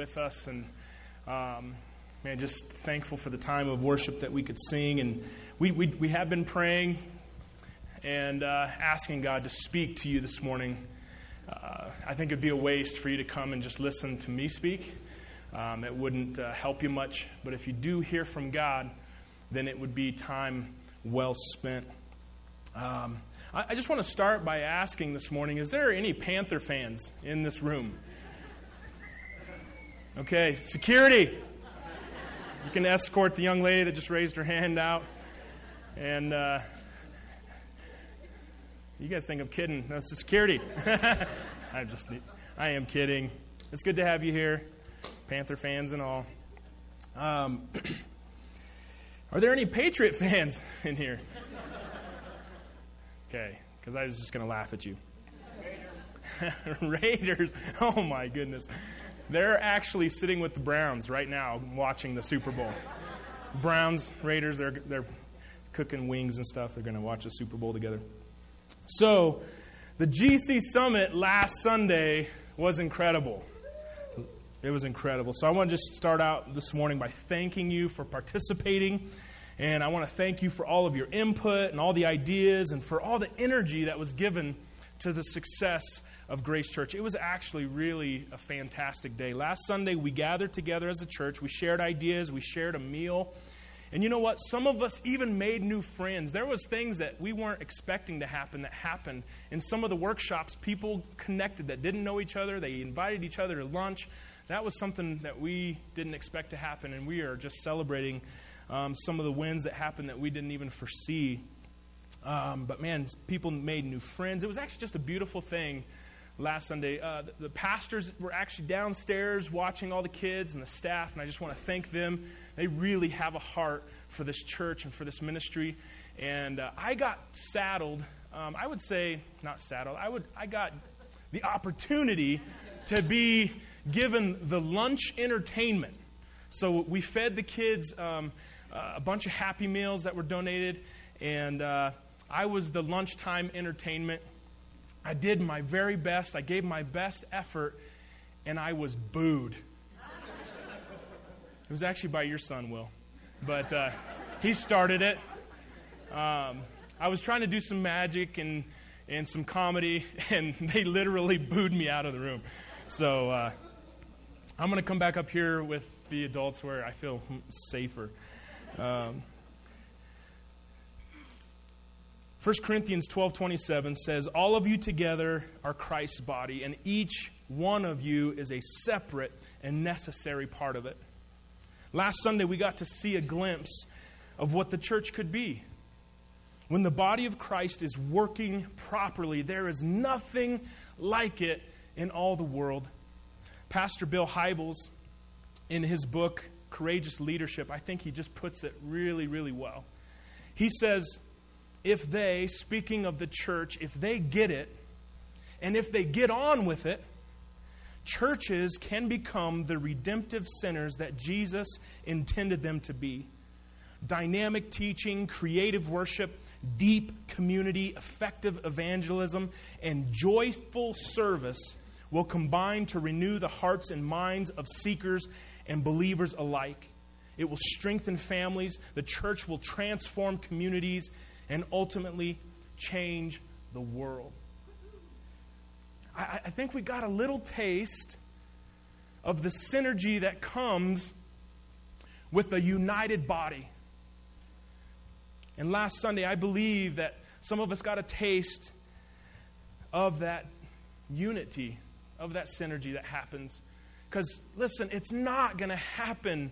with us. And um, man, just thankful for the time of worship that we could sing. And we, we, we have been praying and uh, asking God to speak to you this morning. Uh, I think it'd be a waste for you to come and just listen to me speak. Um, it wouldn't uh, help you much. But if you do hear from God, then it would be time well spent. Um, I, I just want to start by asking this morning is there any Panther fans in this room? Okay, security. You can escort the young lady that just raised her hand out. And uh, you guys think I'm kidding. No, it's security. I'm just, I am kidding. It's good to have you here, Panther fans and all. Um, are there any Patriot fans in here? Okay, because I was just going to laugh at you. Raiders. Raiders. Oh my goodness. They're actually sitting with the Browns right now watching the Super Bowl. Browns, Raiders, they're, they're cooking wings and stuff. They're going to watch the Super Bowl together. So, the GC Summit last Sunday was incredible. It was incredible. So, I want to just start out this morning by thanking you for participating. And I want to thank you for all of your input and all the ideas and for all the energy that was given to the success of Grace Church. It was actually really a fantastic day. Last Sunday, we gathered together as a church. We shared ideas, we shared a meal. And you know what? Some of us even made new friends. There was things that we weren't expecting to happen that happened. In some of the workshops, people connected that didn't know each other. They invited each other to lunch. That was something that we didn't expect to happen, and we are just celebrating um, some of the wins that happened that we didn't even foresee. Um, but man, people made new friends. It was actually just a beautiful thing last Sunday. Uh, the, the, pastors were actually downstairs watching all the kids and the staff, and I just want to thank them. They really have a heart for this church and for this ministry. And uh, I got saddled. Um, I would say not saddled. I would. I got the opportunity to be given the lunch entertainment. So we fed the kids um, uh, a bunch of Happy Meals that were donated, and uh, I was the lunchtime entertainment. I did my very best. I gave my best effort, and I was booed. It was actually by your son, Will. But uh, he started it. Um, I was trying to do some magic and, and some comedy, and they literally booed me out of the room. So uh, I'm going to come back up here with the adults where I feel safer. Um, 1 Corinthians 12:27 says all of you together are Christ's body and each one of you is a separate and necessary part of it. Last Sunday we got to see a glimpse of what the church could be. When the body of Christ is working properly, there is nothing like it in all the world. Pastor Bill Hybels in his book Courageous Leadership, I think he just puts it really really well. He says if they, speaking of the church, if they get it, and if they get on with it, churches can become the redemptive centers that Jesus intended them to be. Dynamic teaching, creative worship, deep community, effective evangelism, and joyful service will combine to renew the hearts and minds of seekers and believers alike. It will strengthen families. The church will transform communities and ultimately change the world. I, I think we got a little taste of the synergy that comes with a united body. And last Sunday, I believe that some of us got a taste of that unity, of that synergy that happens. Because, listen, it's not going to happen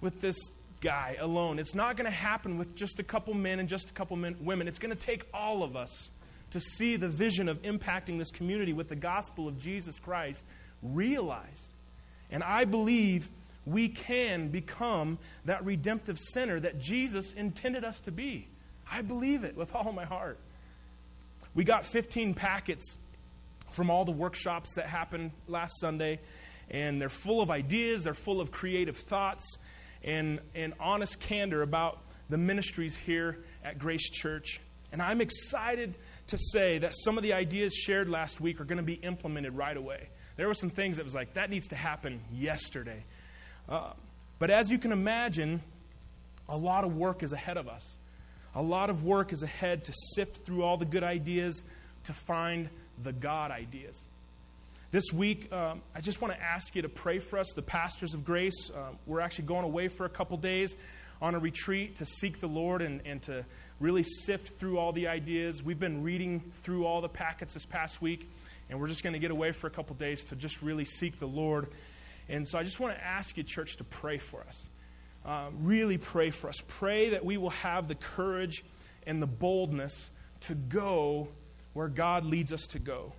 with this guy alone. It's not going to happen with just a couple men and just a couple men, women. It's going to take all of us to see the vision of impacting this community with the gospel of Jesus Christ realized. And I believe we can become that redemptive center that Jesus intended us to be. I believe it with all my heart. We got 15 packets from all the workshops that happened last Sunday, and they're full of ideas, they're full of creative thoughts and, and honest candor about the ministries here at Grace Church. And I'm excited to say that some of the ideas shared last week are going to be implemented right away. there were some things that was like, that needs to happen yesterday. Uh, but as you can imagine, a lot of work is ahead of us. A lot of work is ahead to sift through all the good ideas to find the God ideas. This week, um, I just want to ask you to pray for us, the pastors of grace. Uh, we're actually going away for a couple days on a retreat to seek the Lord and, and to really sift through all the ideas. We've been reading through all the packets this past week, and we're just going to get away for a couple days to just really seek the Lord. And so I just want to ask you, church, to pray for us. Uh, really pray for us. Pray that we will have the courage and the boldness to go where God leads us to go.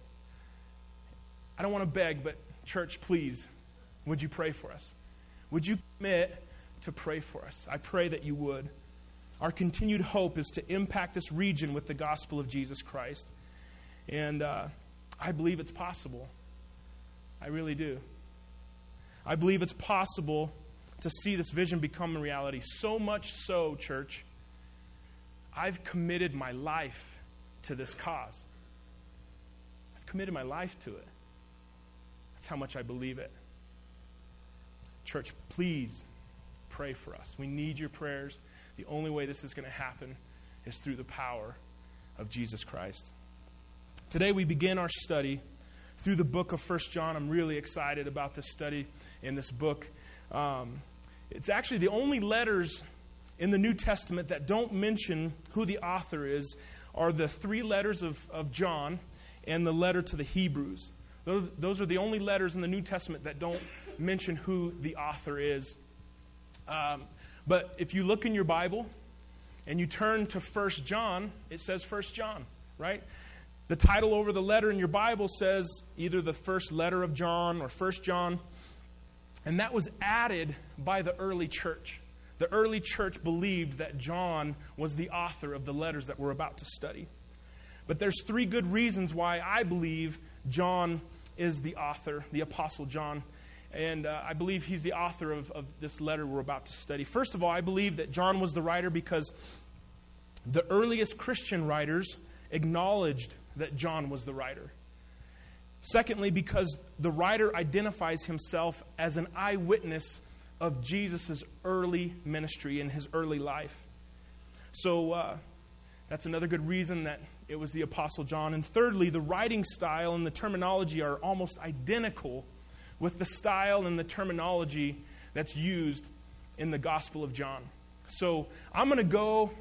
I don't want to beg, but church, please, would you pray for us? Would you commit to pray for us? I pray that you would. Our continued hope is to impact this region with the gospel of Jesus Christ. And uh, I believe it's possible. I really do. I believe it's possible to see this vision become a reality. So much so, church, I've committed my life to this cause. I've committed my life to it. That's how much I believe it. Church, please pray for us. We need your prayers. The only way this is going to happen is through the power of Jesus Christ. Today we begin our study through the book of First John. I'm really excited about this study in this book. Um, it's actually the only letters in the New Testament that don't mention who the author is are the three letters of, of John and the letter to the Hebrews. Those, those are the only letters in the New Testament that don't mention who the author is. Um, but if you look in your Bible and you turn to 1 John, it says 1 John, right? The title over the letter in your Bible says either the first letter of John or 1 John. And that was added by the early church. The early church believed that John was the author of the letters that we're about to study. But there's three good reasons why I believe John is the author, the Apostle John. And uh, I believe he's the author of, of this letter we're about to study. First of all, I believe that John was the writer because the earliest Christian writers acknowledged that John was the writer. Secondly, because the writer identifies himself as an eyewitness of Jesus' early ministry and his early life. So uh, that's another good reason that it was the Apostle John. And thirdly, the writing style and the terminology are almost identical with the style and the terminology that's used in the Gospel of John. So I'm going to go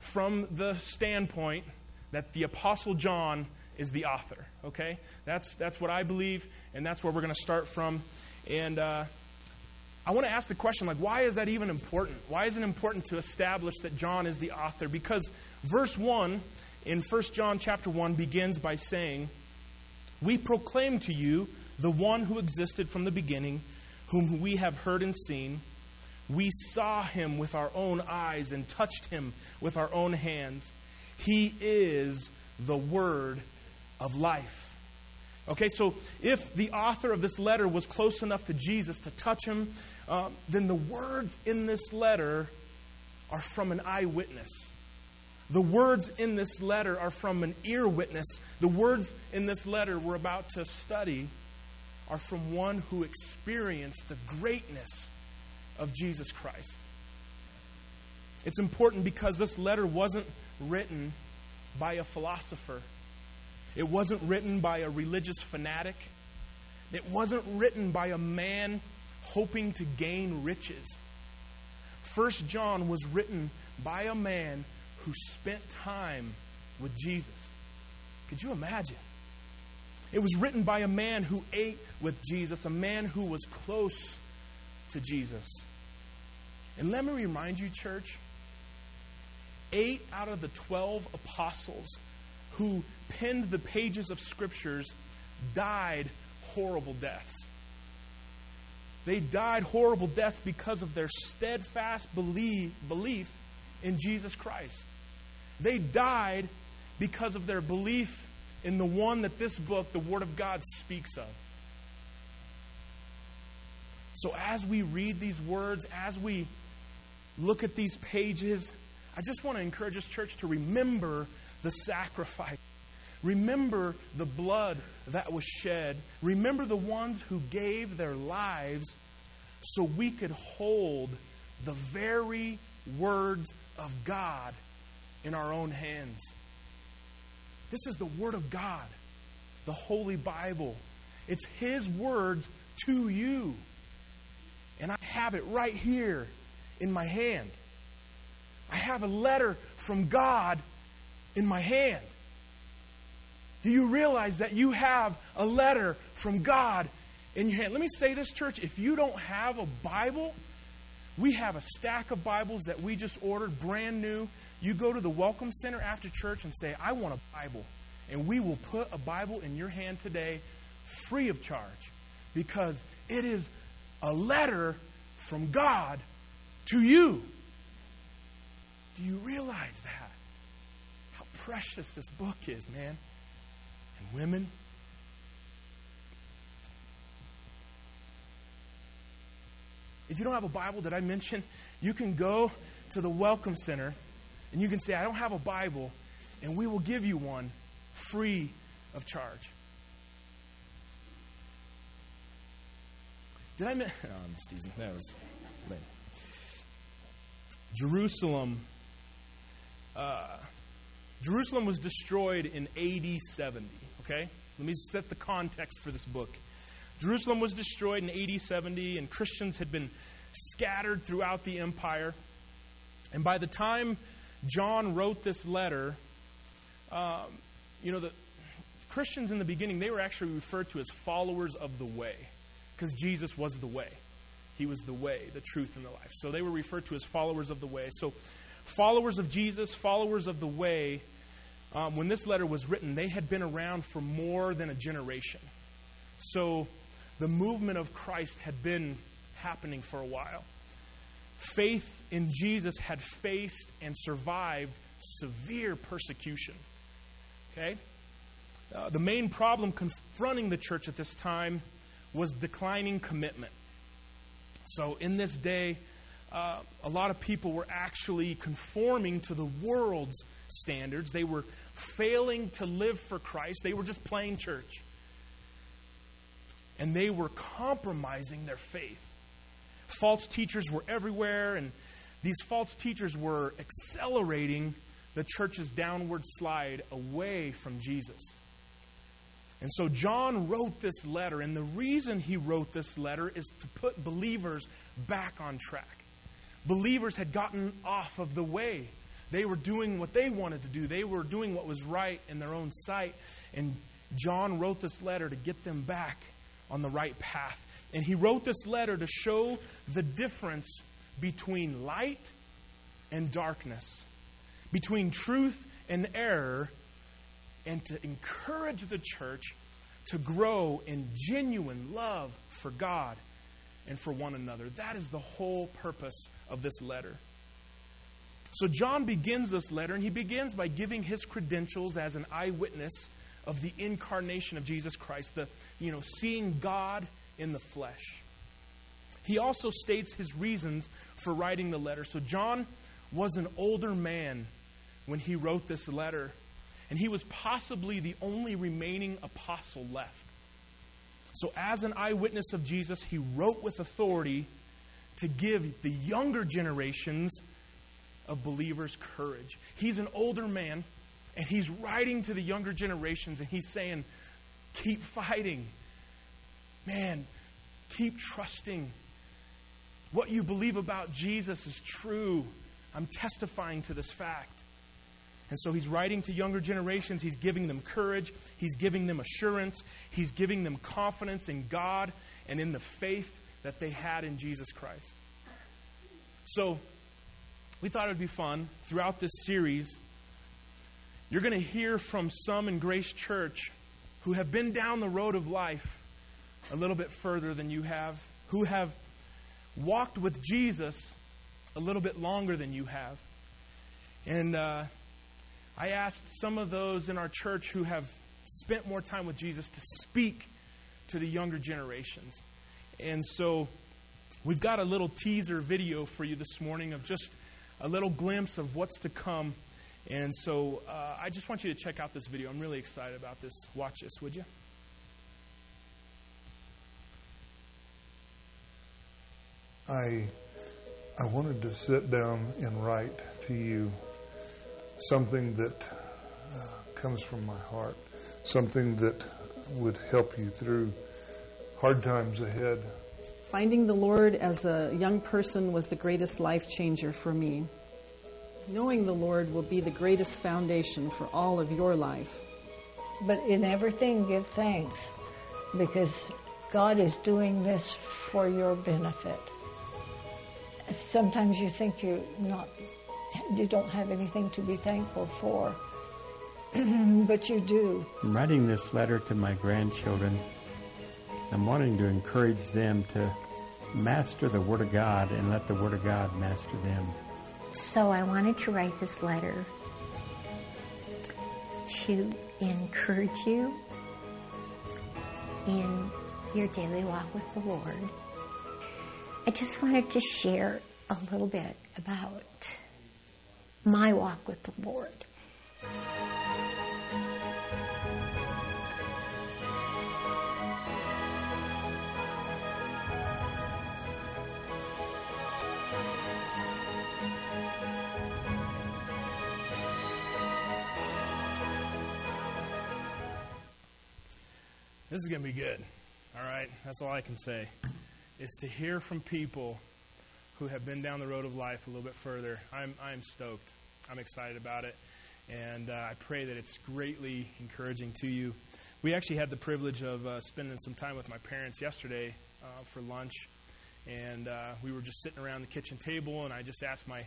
from the standpoint that the Apostle John is the author. Okay? That's, that's what I believe, and that's where we're going to start from. And uh, I want to ask the question like, why is that even important? Why is it important to establish that John is the author? Because verse 1 in 1 John chapter 1 begins by saying, We proclaim to you the one who existed from the beginning, whom we have heard and seen. We saw him with our own eyes and touched him with our own hands. He is the word of life. Okay, so if the author of this letter was close enough to Jesus to touch him, uh, then the words in this letter are from an eyewitness. The words in this letter are from an ear witness. The words in this letter we're about to study are from one who experienced the greatness of Jesus Christ. It's important because this letter wasn't written by a philosopher, it wasn't written by a religious fanatic, it wasn't written by a man hoping to gain riches. First John was written by a man who spent time with Jesus. Could you imagine? It was written by a man who ate with Jesus, a man who was close to Jesus. And let me remind you, church, eight out of the 12 apostles who penned the pages of scriptures died horrible deaths. They died horrible deaths because of their steadfast belief, belief in Jesus Christ. They died because of their belief in the one that this book, the Word of God, speaks of. So as we read these words, as we look at these pages, I just want to encourage this church to remember the sacrifice. Remember the blood that was shed. Remember the ones who gave their lives so we could hold the very words of God in our own hands. This is the Word of God, the Holy Bible. It's His words to you. And I have it right here in my hand. I have a letter from God in my hand. Do you realize that you have a letter from God in your hand? Let me say this, church. If you don't have a Bible, we have a stack of Bibles that we just ordered, brand new. You go to the Welcome Center after church and say, I want a Bible. And we will put a Bible in your hand today free of charge because it is a letter from God to you. Do you realize that? How precious this book is, man and women. If you don't have a Bible, did I mention you can go to the Welcome Center and you can say, I don't have a Bible, and we will give you one free of charge. Did I mention? Oh, I'm just teasing. That was lame. Jerusalem. Uh, Jerusalem was destroyed in AD 70. Okay? Let me set the context for this book. Jerusalem was destroyed in AD 70, and Christians had been scattered throughout the empire. And by the time John wrote this letter, um, you know, the Christians in the beginning, they were actually referred to as followers of the way, because Jesus was the way. He was the way, the truth, and the life. So they were referred to as followers of the way. So, followers of Jesus, followers of the way, um, when this letter was written, they had been around for more than a generation. So the movement of Christ had been happening for a while. Faith in Jesus had faced and survived severe persecution. Okay? Uh, the main problem confronting the church at this time was declining commitment. So, in this day, uh, a lot of people were actually conforming to the world's standards. They were failing to live for Christ. They were just playing church. And they were compromising their faith. False teachers were everywhere, and these false teachers were accelerating the church's downward slide away from Jesus. And so John wrote this letter, and the reason he wrote this letter is to put believers back on track. Believers had gotten off of the way. They were doing what they wanted to do, they were doing what was right in their own sight. And John wrote this letter to get them back on the right path. And he wrote this letter to show the difference between light and darkness, between truth and error, and to encourage the church to grow in genuine love for God and for one another. That is the whole purpose of this letter. So John begins this letter, and he begins by giving his credentials as an eyewitness of the incarnation of Jesus Christ, the you know, seeing God in the flesh. He also states his reasons for writing the letter. So John was an older man when he wrote this letter, and he was possibly the only remaining apostle left. So, as an eyewitness of Jesus, he wrote with authority to give the younger generations of believers courage. He's an older man, and he's writing to the younger generations, and he's saying, Keep fighting. Man, keep trusting. What you believe about Jesus is true. I'm testifying to this fact. And so he's writing to younger generations. He's giving them courage. He's giving them assurance. He's giving them confidence in God and in the faith that they had in Jesus Christ. So we thought it would be fun throughout this series. You're going to hear from some in Grace Church who have been down the road of life a little bit further than you have, who have walked with Jesus a little bit longer than you have. And uh, I asked some of those in our church who have spent more time with Jesus to speak to the younger generations. And so we've got a little teaser video for you this morning of just a little glimpse of what's to come And so uh, I just want you to check out this video. I'm really excited about this. Watch this, would you? I I wanted to sit down and write to you something that uh, comes from my heart, something that would help you through hard times ahead. Finding the Lord as a young person was the greatest life changer for me. Knowing the Lord will be the greatest foundation for all of your life. But in everything, give thanks because God is doing this for your benefit. Sometimes you think you're not, you don't have anything to be thankful for, but you do. I'm writing this letter to my grandchildren. I'm wanting to encourage them to master the Word of God and let the Word of God master them. So I wanted to write this letter to encourage you in your daily walk with the Lord. I just wanted to share a little bit about my walk with the Lord. This is going to be good. All right? That's all I can say. Is to hear from people who have been down the road of life a little bit further. I'm, I'm stoked. I'm excited about it. And uh, I pray that it's greatly encouraging to you. We actually had the privilege of uh, spending some time with my parents yesterday uh, for lunch. And uh, we were just sitting around the kitchen table, and I just asked my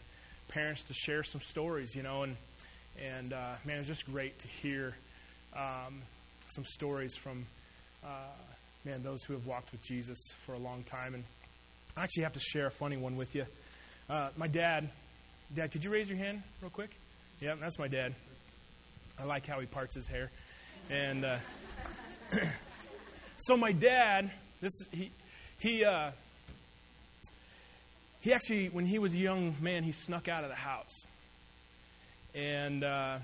parents to share some stories, you know. And, and uh, man, it was just great to hear um, some stories from uh, man, those who have walked with Jesus for a long time. And I actually have to share a funny one with you. Uh, my dad, Dad, could you raise your hand real quick? Yeah, that's my dad. I like how he parts his hair. And uh, so my dad, this he he uh, he actually when he was a young man he snuck out of the house, and uh,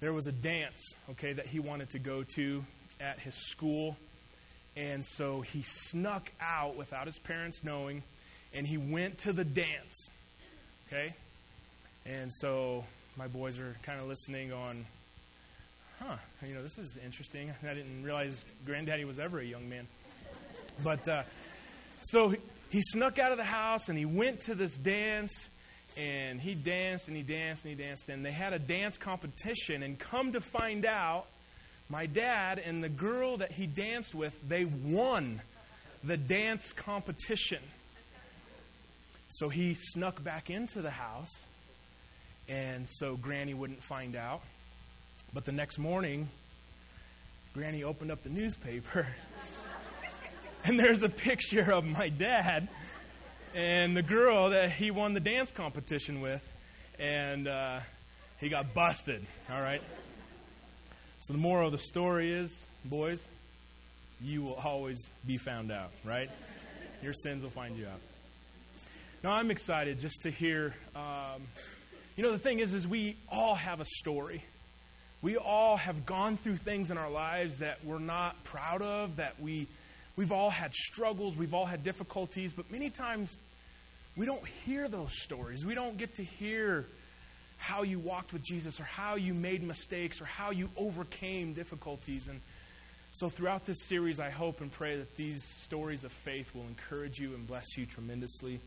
there was a dance okay that he wanted to go to at his school. And so he snuck out without his parents knowing, and he went to the dance. Okay? And so my boys are kind of listening on, huh, you know, this is interesting. I didn't realize Granddaddy was ever a young man. But uh, so he he snuck out of the house and he went to this dance and he danced and he danced and he danced and they had a dance competition and come to find out my dad and the girl that he danced with, they won the dance competition. So he snuck back into the house, and so Granny wouldn't find out. But the next morning, Granny opened up the newspaper, and there's a picture of my dad and the girl that he won the dance competition with, and uh, he got busted. All right. So the moral of the story is, boys, you will always be found out, right? Your sins will find you out. Now I'm excited just to hear. Um, you know, the thing is, is we all have a story. We all have gone through things in our lives that we're not proud of. That we, we've all had struggles. We've all had difficulties. But many times, we don't hear those stories. We don't get to hear how you walked with Jesus or how you made mistakes or how you overcame difficulties. And so, throughout this series, I hope and pray that these stories of faith will encourage you and bless you tremendously.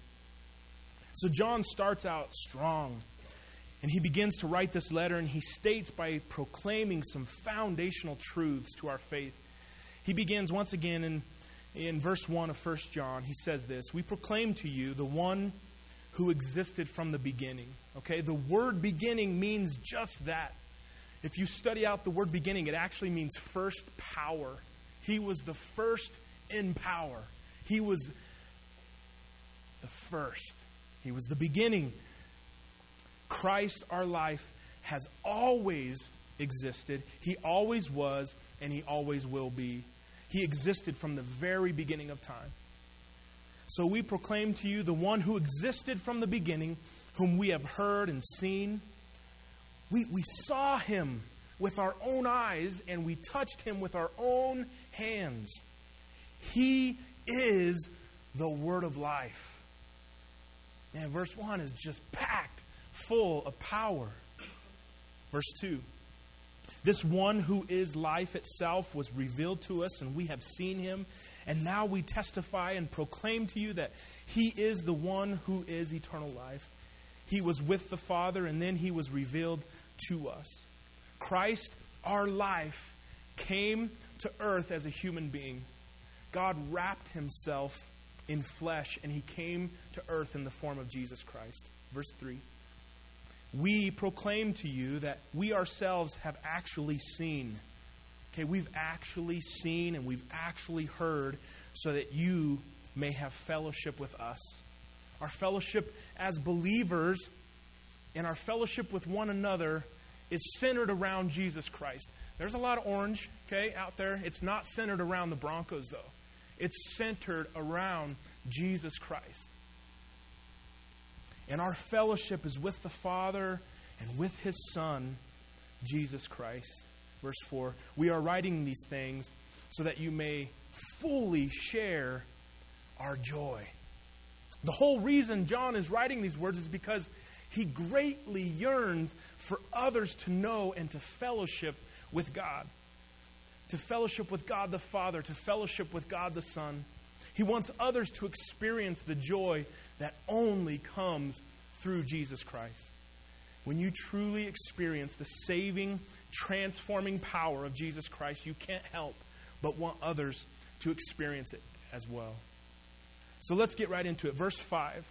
So, John starts out strong. And he begins to write this letter, and he states by proclaiming some foundational truths to our faith. He begins once again in, in verse 1 of 1 John. He says this We proclaim to you the one who existed from the beginning. Okay, the word beginning means just that. If you study out the word beginning, it actually means first power. He was the first in power. He was the first. He was the beginning. Christ, our life, has always existed. He always was, and He always will be. He existed from the very beginning of time. So we proclaim to you the one who existed from the beginning, whom we have heard and seen. We, we saw him with our own eyes and we touched him with our own hands. He is the word of life. Man, verse 1 is just packed full of power. Verse 2 This one who is life itself was revealed to us, and we have seen him. And now we testify and proclaim to you that he is the one who is eternal life. He was with the Father, and then he was revealed to us. Christ, our life, came to earth as a human being. God wrapped himself in flesh, and he came to earth in the form of Jesus Christ. Verse 3 We proclaim to you that we ourselves have actually seen. Okay, we've actually seen and we've actually heard so that you may have fellowship with us. Our fellowship as believers and our fellowship with one another is centered around Jesus Christ. There's a lot of orange, okay, out there. It's not centered around the Broncos, though. It's centered around Jesus Christ. And our fellowship is with the Father and with His Son, Jesus Christ. Verse 4 We are writing these things so that you may fully share our joy. The whole reason John is writing these words is because he greatly yearns for others to know and to fellowship with God. To fellowship with God the Father, to fellowship with God the Son. He wants others to experience the joy that only comes through Jesus Christ. When you truly experience the saving, transforming power of Jesus Christ, you can't help but want others to experience it as well. So let's get right into it. Verse 5.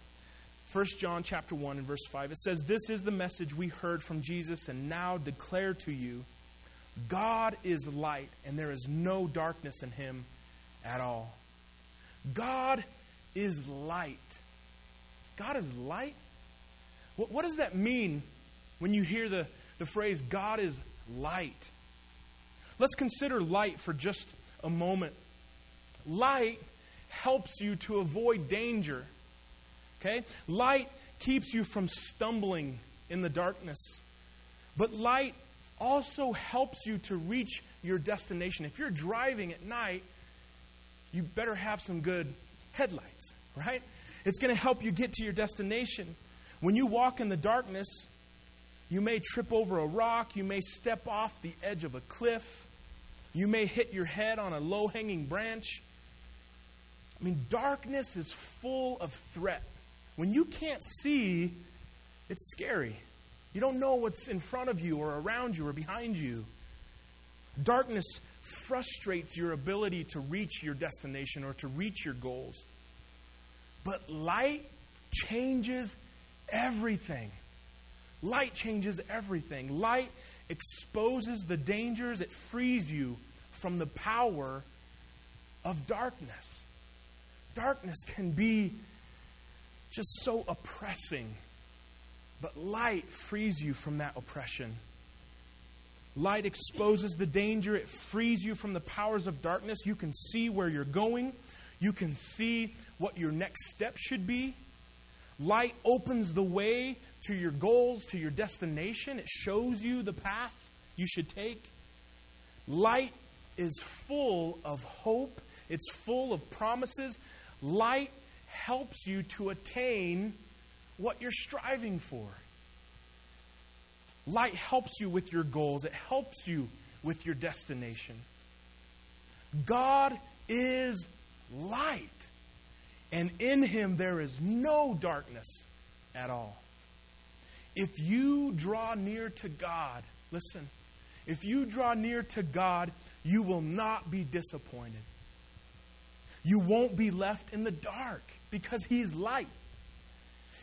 1 John chapter 1 and verse 5. It says, This is the message we heard from Jesus and now declare to you God is light, and there is no darkness in him at all. God is light. God is light? What, what does that mean when you hear the, the phrase, God is light? Let's consider light for just a moment. Light helps you to avoid danger. Okay? Light keeps you from stumbling in the darkness. But light also helps you to reach your destination. If you're driving at night, you better have some good headlights, right? It's going to help you get to your destination. When you walk in the darkness, you may trip over a rock, you may step off the edge of a cliff, you may hit your head on a low hanging branch. I mean, darkness is full of threat. When you can't see, it's scary. You don't know what's in front of you or around you or behind you. Darkness frustrates your ability to reach your destination or to reach your goals. But light changes everything. Light changes everything. Light exposes the dangers, it frees you from the power of darkness. Darkness can be just so oppressing, but light frees you from that oppression. Light exposes the danger, it frees you from the powers of darkness. You can see where you're going, you can see what your next step should be. Light opens the way to your goals, to your destination. It shows you the path you should take. Light is full of hope, it's full of promises. Light helps you to attain what you're striving for. Light helps you with your goals, it helps you with your destination. God is light, and in him there is no darkness at all. If you draw near to God, listen, if you draw near to God, you will not be disappointed. You won't be left in the dark because He's light.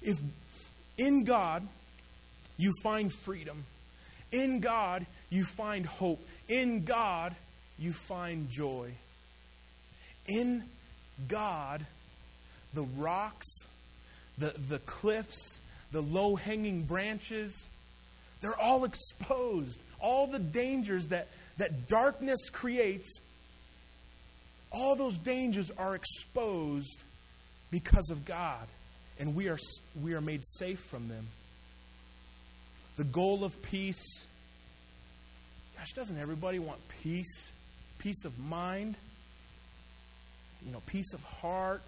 If in God you find freedom, in God you find hope, in God you find joy. In God, the rocks, the, the cliffs, the low hanging branches, they're all exposed. All the dangers that, that darkness creates, all those dangers are exposed because of God, and we are, we are made safe from them. the goal of peace. Gosh, doesn't everybody want peace? Peace of mind? You know, peace of heart?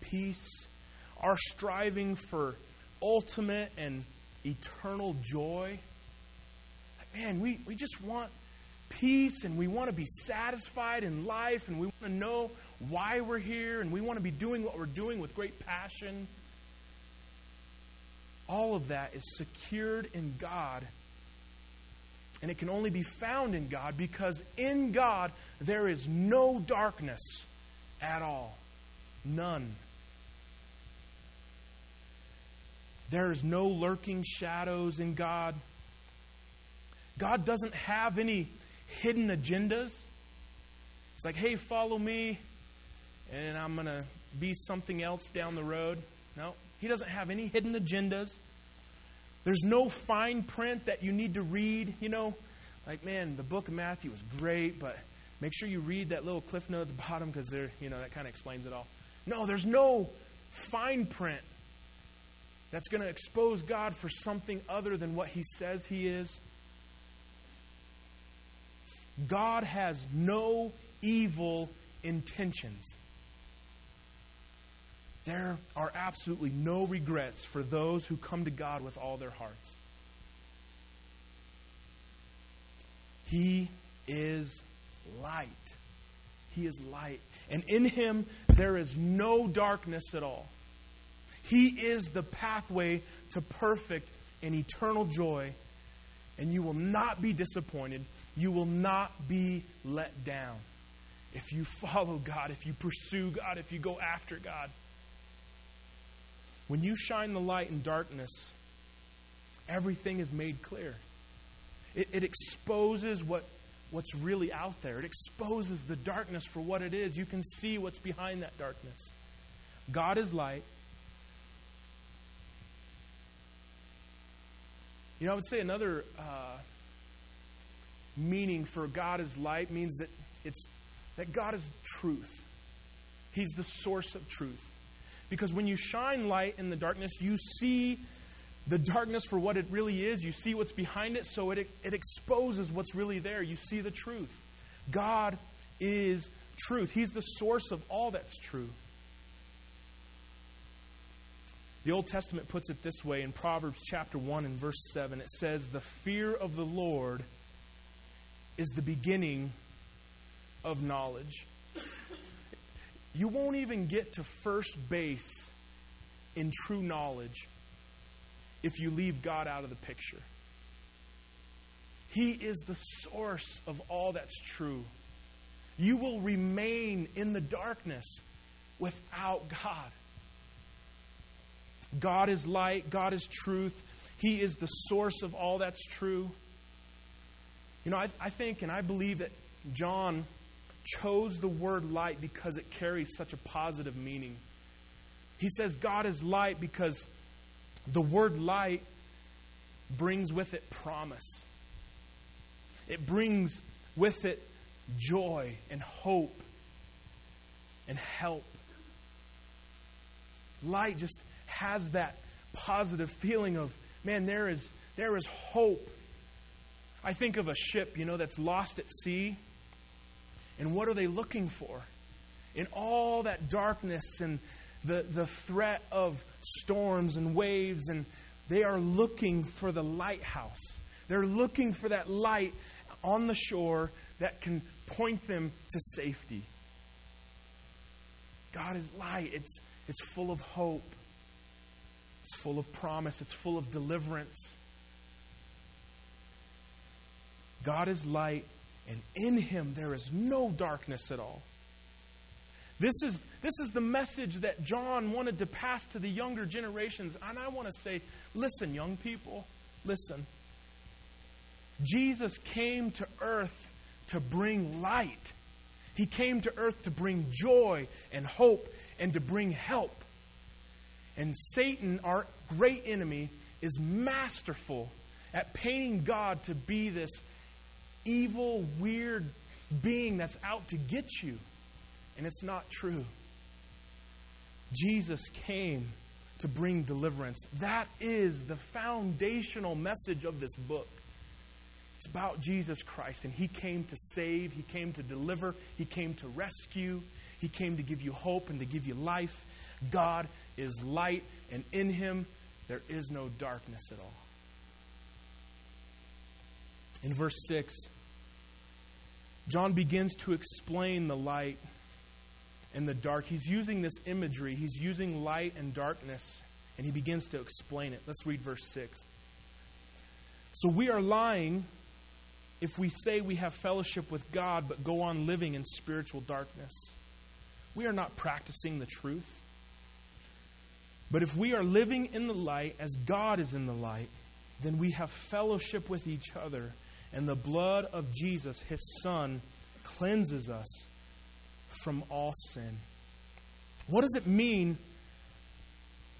Peace? Our striving for ultimate and eternal joy? Man, we, we just want peace and we want to be satisfied in life and we want to know why we're here and we want to be doing what we're doing with great passion. All of that is secured in God. And it can only be found in God because in God there is no darkness at all. None. There is no lurking shadows in God. God doesn't have any hidden agendas. It's like, hey, follow me, and I'm going to be something else down the road. No, he doesn't have any hidden agendas. There's no fine print that you need to read. You know, like, man, the book of Matthew was great, but make sure you read that little cliff note at the bottom because there, you know, that kind of explains it all. No, there's no fine print that's going to expose God for something other than what he says he is. God has no evil intentions. There are absolutely no regrets for those who come to God with all their hearts. He is light. He is light. And in Him there is no darkness at all. He is the pathway to perfect and eternal joy, and you will not be disappointed you will not be let down. If you follow God, if you pursue God, if you go after God. When you shine the light in darkness, everything is made clear. It, it exposes what, what's really out there, it exposes the darkness for what it is. You can see what's behind that darkness. God is light. You know, I would say another uh, meaning for God is light means that it's that God is truth. He's the source of truth. Because when you shine light in the darkness, you see the darkness for what it really is. You see what's behind it, so it, it exposes what's really there. You see the truth. God is truth. He's the source of all that's true. The Old Testament puts it this way in Proverbs chapter 1 and verse 7. It says, The fear of the Lord is the beginning of knowledge. You won't even get to first base in true knowledge if you leave God out of the picture. He is the source of all that's true. You will remain in the darkness without God. God is light, God is truth. He is the source of all that's true. You know, I, I think and I believe that John chose the word light because it carries such a positive meaning. He says God is light because the word light brings with it promise. It brings with it joy and hope and help. Light just has that positive feeling of, man, there is, there is hope I think of a ship, you know, that's lost at sea. And what are they looking for? In all that darkness and the, the threat of storms and waves, and they are looking for the lighthouse. They're looking for that light on the shore that can point them to safety. God is light. It's, it's full of hope. It's full of promise. It's full of deliverance. God is light, and in him there is no darkness at all. This is, this is the message that John wanted to pass to the younger generations. And I want to say, listen, young people, listen. Jesus came to earth to bring light. He came to earth to bring joy and hope and to bring help. And Satan, our great enemy, is masterful at painting God to be this evil, weird being that's out to get you. And it's not true. Jesus came to bring deliverance. That is the foundational message of this book. It's about Jesus Christ, and He came to save, He came to deliver, He came to rescue, He came to give you hope and to give you life. God is light, and in Him there is no darkness at all. In verse 6, John begins to explain the light and the dark. He's using this imagery, he's using light and darkness, and he begins to explain it. Let's read verse 6. So we are lying if we say we have fellowship with God but go on living in spiritual darkness. We are not practicing the truth. But if we are living in the light as God is in the light, then we have fellowship with each other, and the blood of Jesus, his Son, cleanses us from all sin. What does it mean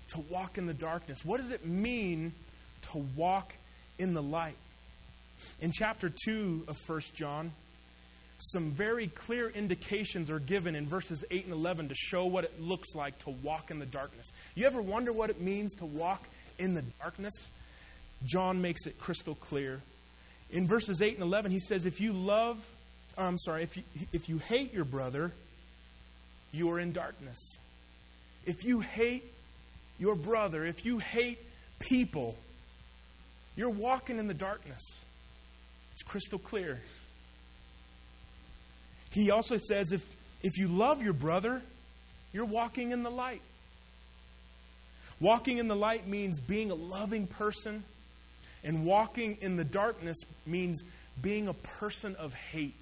to walk in the darkness? What does it mean to walk in the light? In chapter 2 of 1 John, some very clear indications are given in verses 8 and 11 to show what it looks like to walk in the darkness. You ever wonder what it means to walk in the darkness? John makes it crystal clear. In verses 8 and 11, he says, If you love, I'm sorry, if you, if you hate your brother, you are in darkness. If you hate your brother, if you hate people, you're walking in the darkness. It's crystal clear. He also says if, if you love your brother, you're walking in the light. Walking in the light means being a loving person, and walking in the darkness means being a person of hate.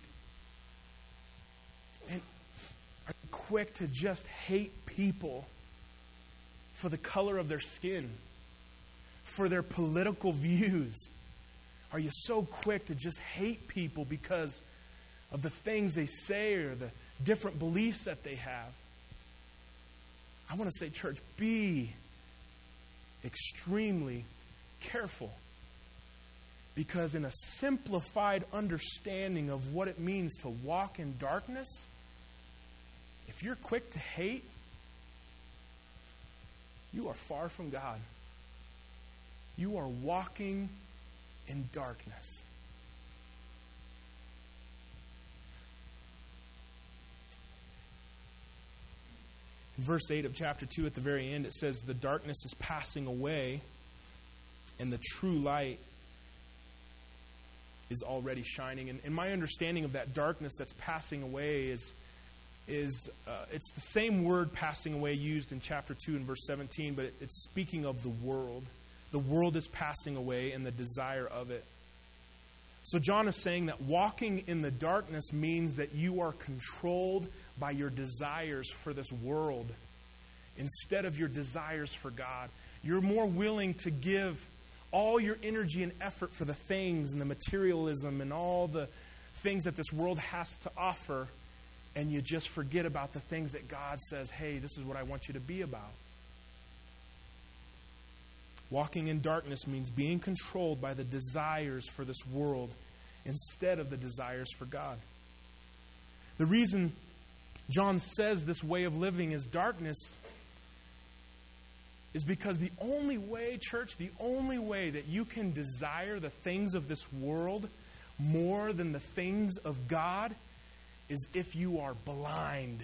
And are you quick to just hate people for the color of their skin, for their political views? Are you so quick to just hate people because of the things they say or the different beliefs that they have? I want to say, church, be extremely careful. Because, in a simplified understanding of what it means to walk in darkness, if you're quick to hate, you are far from God. You are walking in darkness. In verse 8 of chapter 2, at the very end, it says, The darkness is passing away, and the true light is already shining. And, and my understanding of that darkness that's passing away is, is uh, it's the same word passing away used in chapter 2 and verse 17, but it, it's speaking of the world. The world is passing away and the desire of it. So, John is saying that walking in the darkness means that you are controlled by your desires for this world instead of your desires for God. You're more willing to give all your energy and effort for the things and the materialism and all the things that this world has to offer, and you just forget about the things that God says, hey, this is what I want you to be about. Walking in darkness means being controlled by the desires for this world instead of the desires for God. The reason John says this way of living is darkness is because the only way, church, the only way that you can desire the things of this world more than the things of God is if you are blind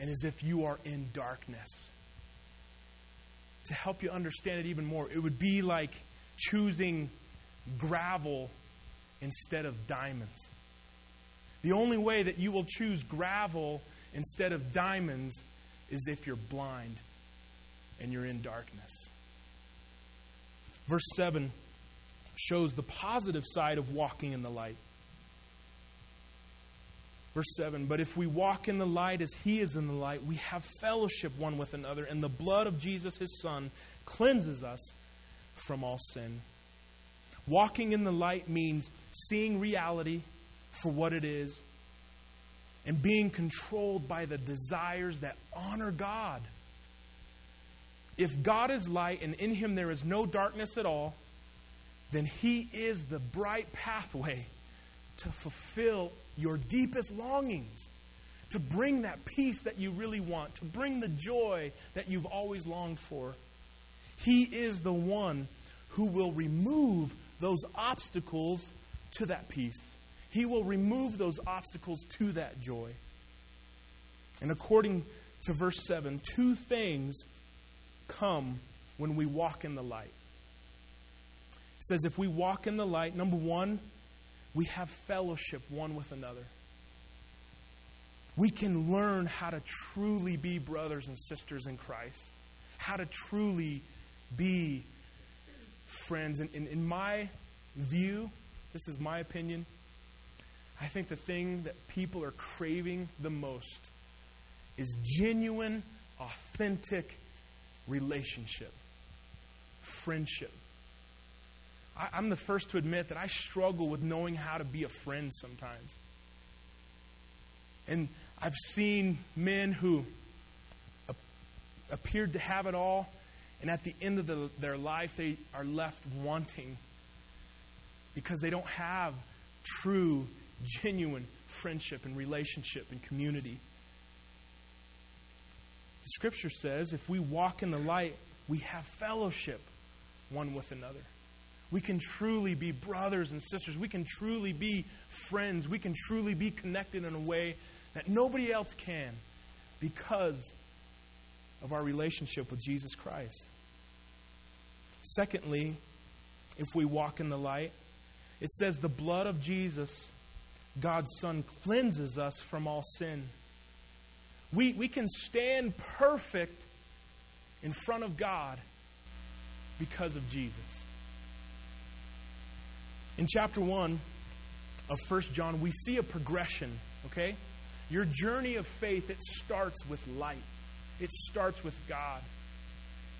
and as if you are in darkness. To help you understand it even more, it would be like choosing gravel instead of diamonds. The only way that you will choose gravel instead of diamonds is if you're blind and you're in darkness. Verse 7 shows the positive side of walking in the light. Verse 7 But if we walk in the light as he is in the light, we have fellowship one with another, and the blood of Jesus, his Son, cleanses us from all sin. Walking in the light means seeing reality for what it is and being controlled by the desires that honor God. If God is light and in him there is no darkness at all, then he is the bright pathway to fulfill your deepest longings, to bring that peace that you really want, to bring the joy that you've always longed for. He is the one who will remove those obstacles to that peace. He will remove those obstacles to that joy. And according to verse 7, two things come when we walk in the light. It says, if we walk in the light, number one, we have fellowship one with another. We can learn how to truly be brothers and sisters in Christ, how to truly be friends. And in, in, my view, this is my opinion, I think the thing that people are craving the most is genuine, authentic relationship, friendship. I, I'm the first to admit that I struggle with knowing how to be a friend sometimes. And I've seen men who appeared to have it all, and at the end of the, their life, they are left wanting because they don't have true, genuine friendship and relationship and community. Scripture says if we walk in the light, we have fellowship one with another. We can truly be brothers and sisters. We can truly be friends. We can truly be connected in a way that nobody else can because of our relationship with Jesus Christ. Secondly, if we walk in the light, it says the blood of Jesus, God's Son, cleanses us from all sin. We, we can stand perfect in front of God because of Jesus. In chapter 1 of 1 John, we see a progression, okay? Your journey of faith, it starts with light. It starts with God.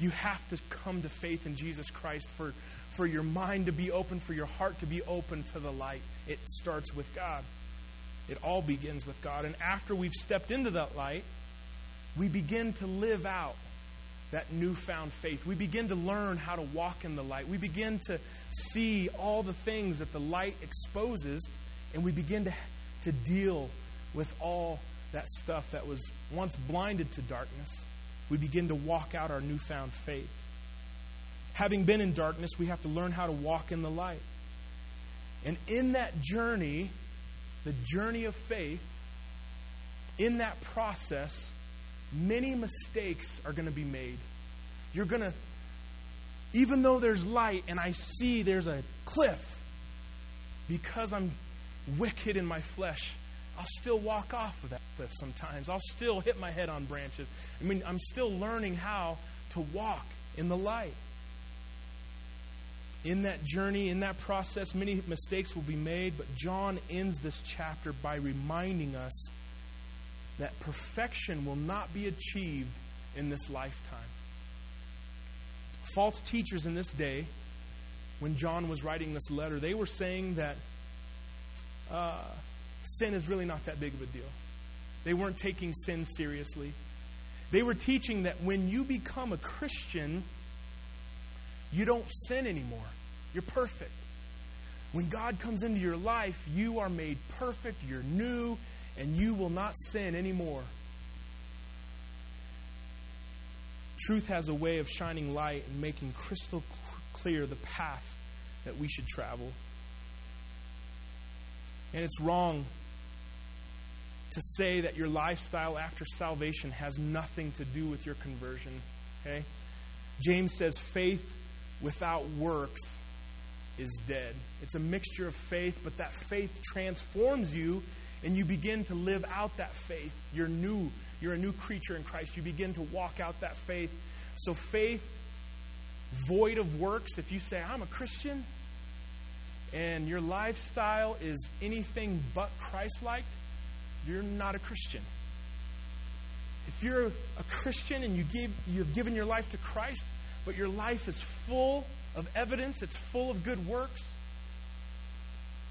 You have to come to faith in Jesus Christ for, for your mind to be open, for your heart to be open to the light. It starts with God. It all begins with God. And after we've stepped into that light, we begin to live out that newfound faith. We begin to learn how to walk in the light. We begin to see all the things that the light exposes, and we begin to, to deal with all that stuff that was once blinded to darkness. We begin to walk out our newfound faith. Having been in darkness, we have to learn how to walk in the light. And in that journey, the journey of faith, in that process, many mistakes are going to be made. You're going to, even though there's light and I see there's a cliff, because I'm wicked in my flesh, I'll still walk off of that cliff sometimes. I'll still hit my head on branches. I mean, I'm still learning how to walk in the light. In that journey, in that process, many mistakes will be made, but John ends this chapter by reminding us that perfection will not be achieved in this lifetime. False teachers in this day, when John was writing this letter, they were saying that uh, sin is really not that big of a deal. They weren't taking sin seriously. They were teaching that when you become a Christian, you don't sin anymore. You're perfect. When God comes into your life, you are made perfect, you're new, and you will not sin anymore. Truth has a way of shining light and making crystal clear the path that we should travel. And it's wrong to say that your lifestyle after salvation has nothing to do with your conversion. Okay? James says faith without works is dead. It's a mixture of faith, but that faith transforms you and you begin to live out that faith. You're new. You're a new creature in Christ. You begin to walk out that faith. So faith void of works, if you say, I'm a Christian, and your lifestyle is anything but Christ like, you're not a Christian. If you're a Christian and you give you have given your life to Christ, but your life is full of evidence, it's full of good works,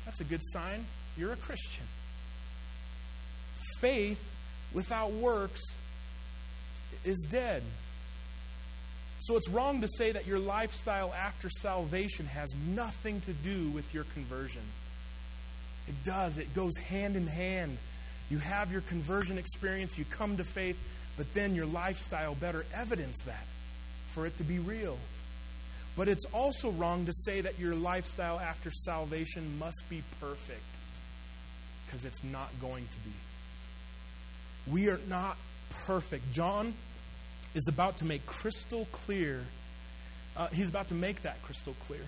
that's a good sign you're a Christian. Faith without works is dead. So it's wrong to say that your lifestyle after salvation has nothing to do with your conversion. It does, it goes hand in hand. You have your conversion experience, you come to faith, but then your lifestyle better evidence that for it to be real. But it's also wrong to say that your lifestyle after salvation must be perfect because it's not going to be. We are not perfect. John is about to make crystal clear. Uh, he's about to make that crystal clear.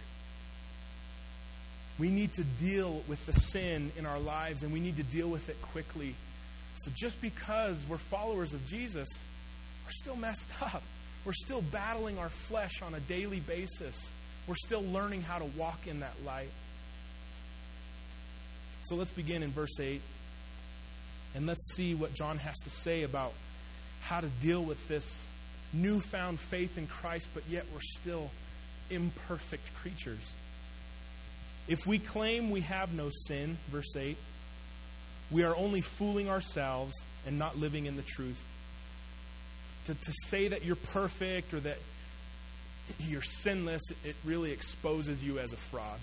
We need to deal with the sin in our lives, and we need to deal with it quickly. So just because we're followers of Jesus, we're still messed up. We're still battling our flesh on a daily basis. We're still learning how to walk in that light. So let's begin in verse 8. And let's see what John has to say about how to deal with this newfound faith in Christ, but yet we're still imperfect creatures. If we claim we have no sin, verse 8, we are only fooling ourselves and not living in the truth. To, to say that you're perfect or that you're sinless, it really exposes you as a fraud.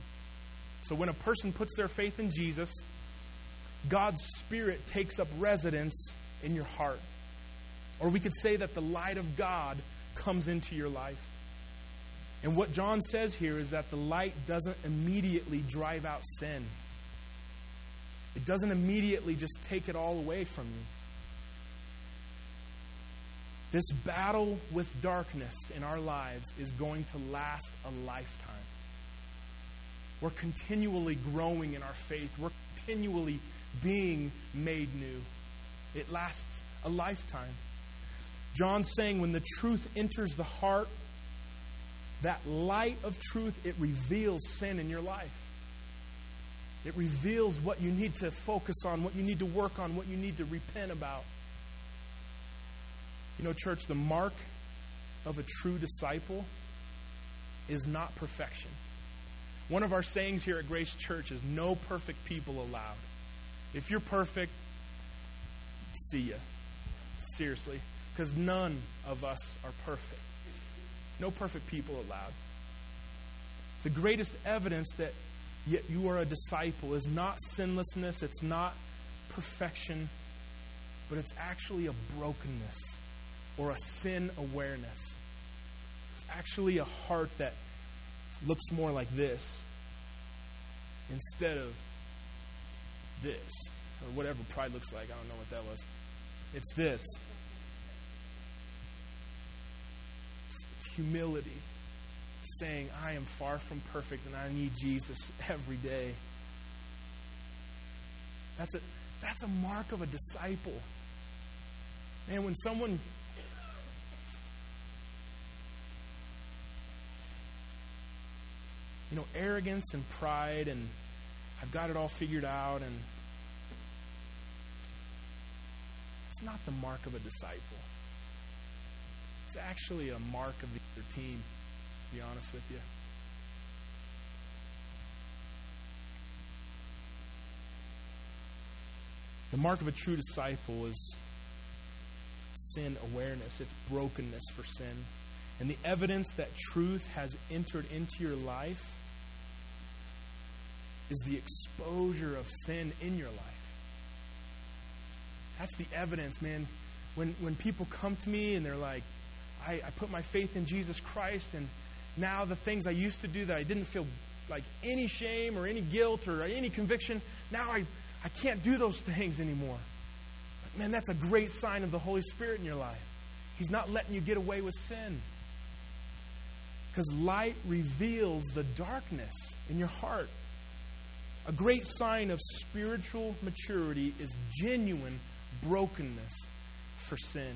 So when a person puts their faith in Jesus, God's Spirit takes up residence in your heart. Or we could say that the light of God comes into your life. And what John says here is that the light doesn't immediately drive out sin. It doesn't immediately just take it all away from you. This battle with darkness in our lives is going to last a lifetime. We're continually growing in our faith. We're continually being made new. It lasts a lifetime. John's saying when the truth enters the heart, that light of truth, it reveals sin in your life. It reveals what you need to focus on, what you need to work on, what you need to repent about. You know, church, the mark of a true disciple is not perfection. One of our sayings here at Grace Church is no perfect people allowed. If you're perfect, see ya. Seriously. Because none of us are perfect. No perfect people allowed. The greatest evidence that yet you are a disciple is not sinlessness, it's not perfection, but it's actually a brokenness or a sin awareness. It's actually a heart that looks more like this instead of this, or whatever pride looks like. I don't know what that was. It's this. It's, it's humility. It's saying, I am far from perfect and I need Jesus every day. That's a, that's a mark of a disciple. Man, when someone you know, arrogance and pride and I've got it all figured out and it's not the mark of a disciple. It's actually a mark of the other team, to be honest with you. The mark of a true disciple is sin awareness, it's brokenness for sin. And the evidence that truth has entered into your life is the exposure of sin in your life. That's the evidence, man. When, when people come to me and they're like, I, I put my faith in Jesus Christ, and now the things I used to do that I didn't feel like any shame or any guilt or any conviction, now I, I can't do those things anymore. Man, that's a great sign of the Holy Spirit in your life. He's not letting you get away with sin. Because light reveals the darkness in your heart. A great sign of spiritual maturity is genuine brokenness for sin.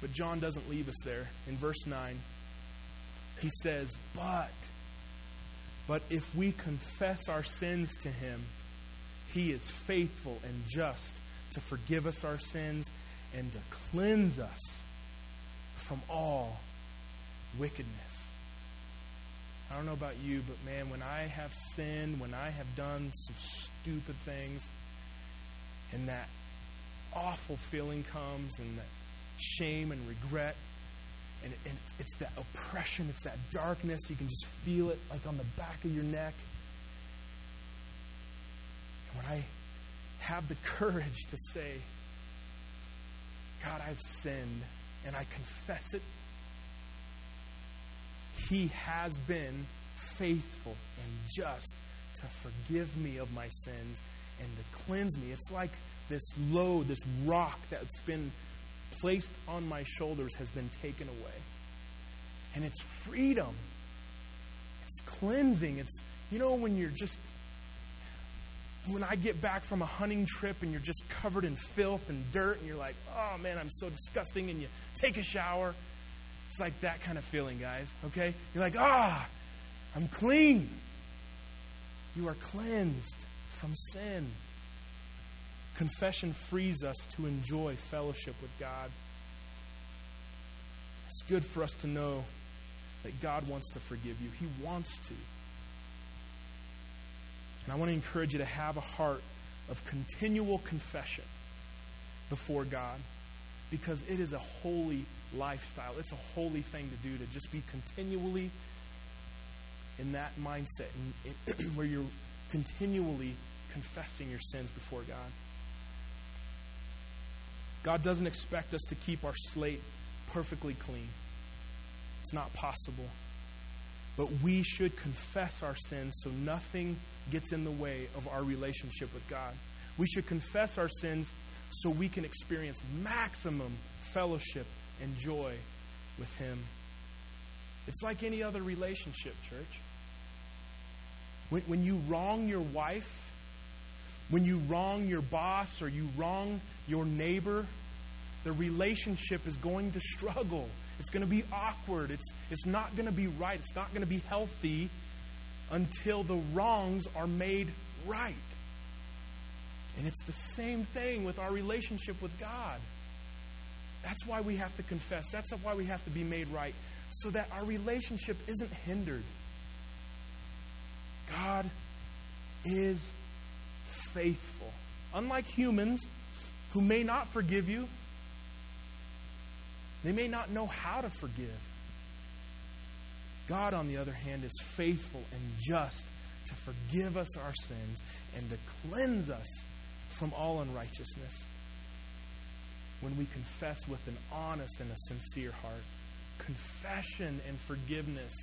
But John doesn't leave us there. In verse 9, he says, But, but if we confess our sins to him, he is faithful and just to forgive us our sins and to cleanse us from all wickedness. I don't know about you, but man, when I have sinned, when I have done some stupid things, and that awful feeling comes, and that shame and regret, and, and it's that oppression, it's that darkness, you can just feel it like on the back of your neck. And when I have the courage to say, God, I've sinned, and I confess it, He has been faithful and just to forgive me of my sins and to cleanse me. It's like this load, this rock that's been placed on my shoulders has been taken away. And it's freedom. It's cleansing. It's, you know, when you're just, when I get back from a hunting trip and you're just covered in filth and dirt and you're like, oh man, I'm so disgusting, and you take a shower. It's like that kind of feeling, guys, okay? You're like, ah, I'm clean. You are cleansed from sin. Confession frees us to enjoy fellowship with God. It's good for us to know that God wants to forgive you. He wants to. And I want to encourage you to have a heart of continual confession before God because it is a holy lifestyle. It's a holy thing to do to just be continually in that mindset where you're continually confessing your sins before God. God doesn't expect us to keep our slate perfectly clean. It's not possible. But we should confess our sins so nothing gets in the way of our relationship with God. We should confess our sins so we can experience maximum fellowship and joy with Him. It's like any other relationship, church. When, when you wrong your wife, when you wrong your boss or you wrong your neighbor, the relationship is going to struggle. It's going to be awkward. It's, it's not going to be right. It's not going to be healthy until the wrongs are made right. And it's the same thing with our relationship with God. That's why we have to confess. That's why we have to be made right, so that our relationship isn't hindered. God is faithful. Unlike humans who may not forgive you, they may not know how to forgive. God, on the other hand, is faithful and just to forgive us our sins and to cleanse us from all unrighteousness when we confess with an honest and a sincere heart. Confession and forgiveness,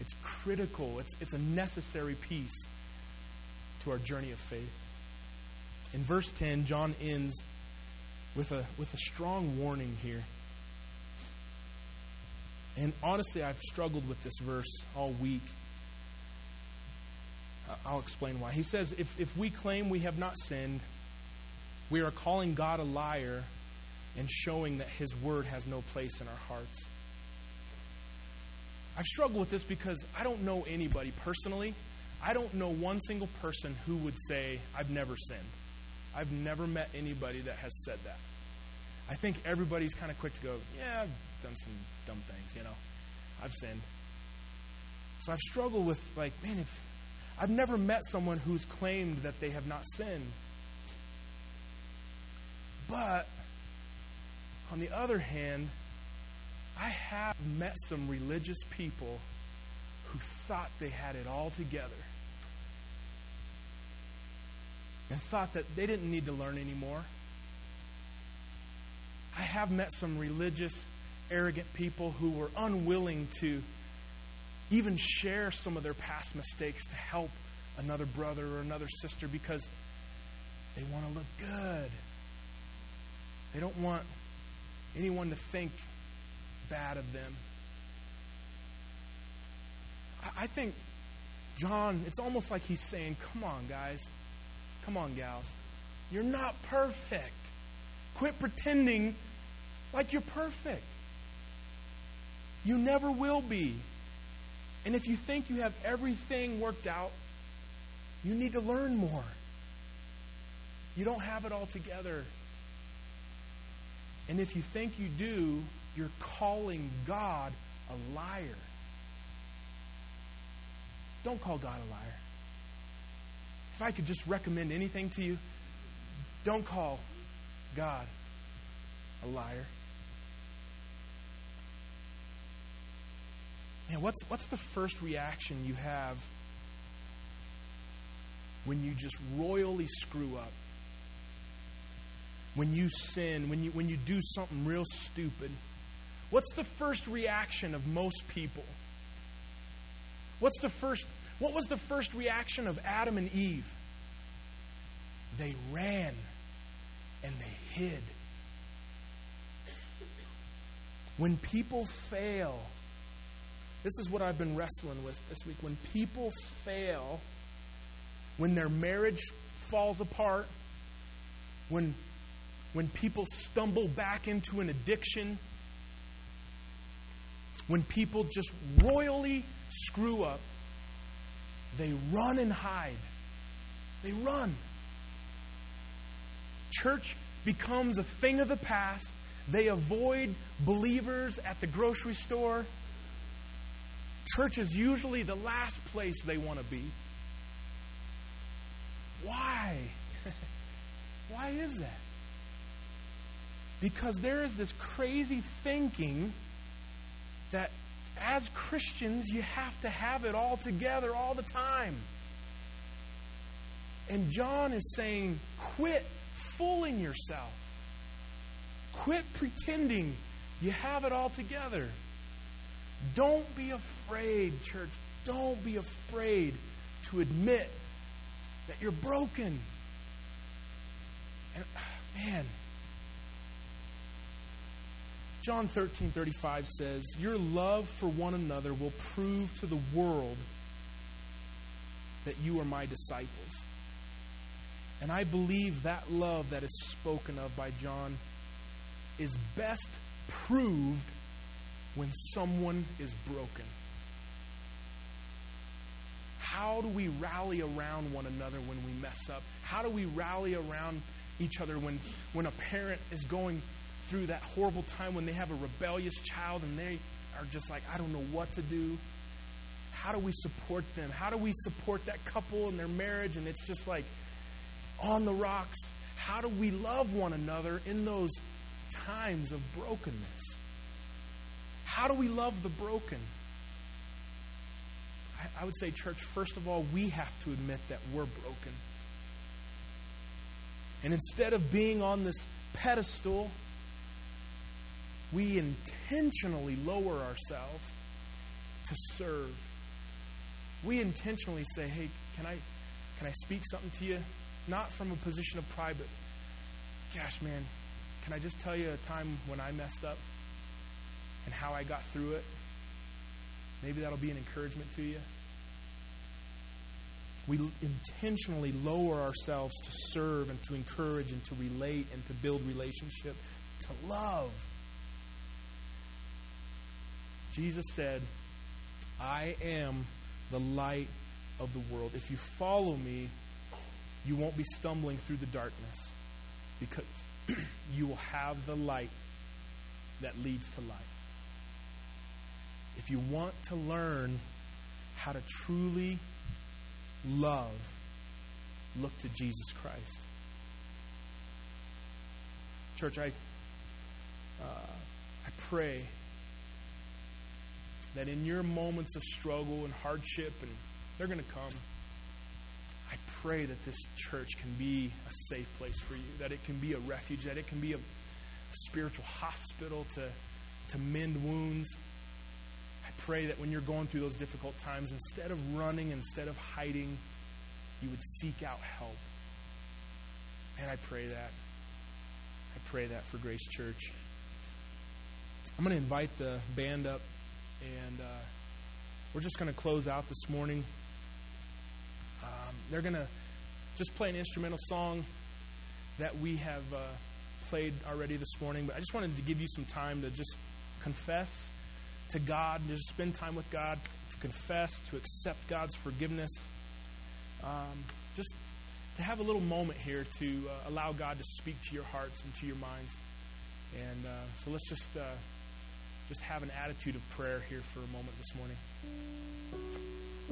it's critical, it's, it's a necessary piece to our journey of faith. In verse 10, John ends with a, with a strong warning here. And honestly, I've struggled with this verse all week. I'll explain why. He says, if, if we claim we have not sinned, we are calling God a liar and showing that His word has no place in our hearts. I've struggled with this because I don't know anybody personally. I don't know one single person who would say, I've never sinned. I've never met anybody that has said that. I think everybody's kind of quick to go, yeah, I've done some dumb things, you know. I've sinned. So I've struggled with, like, man, if I've never met someone who's claimed that they have not sinned. But on the other hand, I have met some religious people who thought they had it all together and thought that they didn't need to learn anymore. I have met some religious, arrogant people who were unwilling to even share some of their past mistakes to help another brother or another sister because they want to look good. They don't want anyone to think bad of them. I think John, it's almost like he's saying, Come on, guys. Come on, gals. You're not perfect. Quit pretending like you're perfect. You never will be. And if you think you have everything worked out, you need to learn more. You don't have it all together. And if you think you do, you're calling God a liar. Don't call God a liar. If I could just recommend anything to you, don't call God a liar. Man, what's, what's the first reaction you have when you just royally screw up? When you sin, when you, when you do something real stupid, what's the first reaction of most people? What's the first, what was the first reaction of Adam and Eve? They ran and they hid. When people fail, this is what I've been wrestling with this week. When people fail, when their marriage falls apart, when, when people stumble back into an addiction, when people just royally screw up, they run and hide. They run. Church becomes a thing of the past. They avoid believers at the grocery store. Church is usually the last place they want to be. Why? Why is that? Because there is this crazy thinking that as Christians, you have to have it all together all the time. And John is saying, quit fooling yourself. Quit pretending you have it all together. Don't be afraid, church. Don't be afraid to admit that you're broken. And ah, man, John 13:35 says, "Your love for one another will prove to the world that you are my disciples." And I believe that love that is spoken of by John is best proved when someone is broken. How do we rally around one another when we mess up? How do we rally around each other when, when a parent is going through that horrible time when they have a rebellious child and they are just like, I don't know what to do? How do we support them? How do we support that couple and their marriage and it's just like on the rocks? How do we love one another in those times of brokenness? How do we love the broken? I, I would say, church, first of all, we have to admit that we're broken. And instead of being on this pedestal, we intentionally lower ourselves to serve. We intentionally say, hey, can I, can I speak something to you? Not from a position of pride, but gosh, man, can I just tell you a time when I messed up and how I got through it? Maybe that'll be an encouragement to you. We intentionally lower ourselves to serve and to encourage and to relate and to build relationship, to love. Jesus said, I am the light of the world. If you follow me, you won't be stumbling through the darkness because you will have the light that leads to life. If you want to learn how to truly love, look to Jesus Christ. Church, I, uh, I pray that in your moments of struggle and hardship, and they're going to come, I pray that this church can be a safe place for you, that it can be a refuge, that it can be a, spiritual hospital to, to mend wounds. I pray that when you're going through those difficult times, instead of running, instead of hiding, you would seek out help. And I pray that. I pray that for Grace Church. I'm going to invite the band up, and uh, we're just going to close out this morning. Um, they're going to just play an instrumental song that we have uh, played already this morning, but I just wanted to give you some time to just confess to God, to just spend time with God, to confess, to accept God's forgiveness. Um, just to have a little moment here to uh, allow God to speak to your hearts and to your minds. And uh, so let's just uh, just have an attitude of prayer here for a moment this morning.